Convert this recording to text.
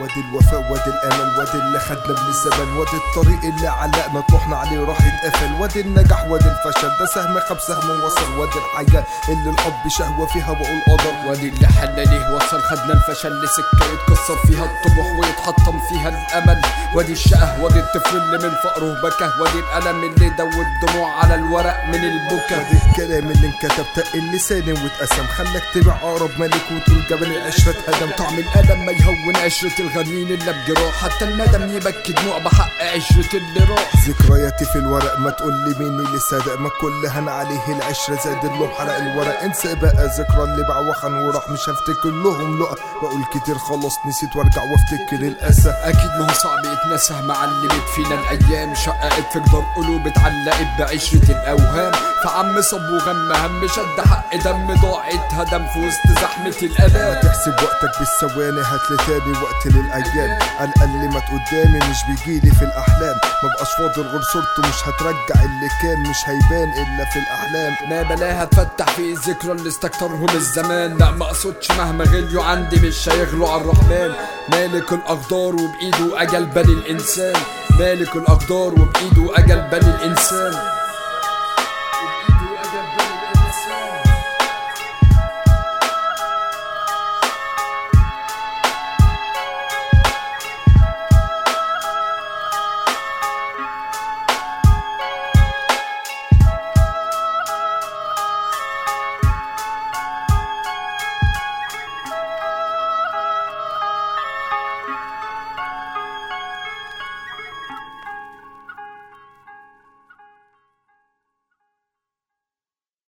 وادي الوفاء وادي الامل وادي اللي خدنا من الزمن وادي الطريق اللي علقنا طموحنا عليه راح يتقفل وادي النجاح وادي الفشل ده سهم خب سهم وصل وادي الحياة اللي الحب شهوة فيها بقول قدر. وادي اللي حنا ليه وصل خدنا الفشل لسكة يتكسر فيها الطموح ويتحطم فيها الأمل. وادي الشقة وادي الطفل اللي من فقره بكى. وادي الألم اللي دوب دموع على الورق من البكا وادي الكلام اللي انكتب تقل لساني واتقسم. خلاك تبيع أقرب ملك وتقول جبل العشره اتهدم طعم الألم ما يهون عشرة الغنيين إلا بجراح حتى الندم يبكي دموع بحق عشرة اللي راح ذكرياتي في الورق ما تقول لي مين اللي صادق ما كل هن عليه العشرة زاد اللون حرق الورق. انسى بقى ذكرى اللي باع وخن وراح مش هفتكر لهم لقى بقول كتير خلاص نسيت وارجع وافتكر الأسى. أكيد ما هو صعب يتنسى معلمت فينا الأيام شققت في جدار قلوب اتعلقت بعشرة الأوهام. فعم صب وغم هم شد حق دم ضاعت. هدم في وسط زحمة ما الالام تحسب وقتك بالثواني هاتلي تاني وقت للأيام. الاقل ما قدامي مش بيجيلي في الأحلام. ما بقاش فاضل غير صورته مش هترجع اللي كان مش هيبان إلا في الأحلام. ما بلاها تفتح في الذكرى اللي استكترهم الزمان. لا ما أقصدش مهما غليوا عندي مش هيغلوا على الرحمن. مالك الأقدار وبإيده أجل بني الإنسان. مالك الأقدار وبإيده أجل بني الإنسان.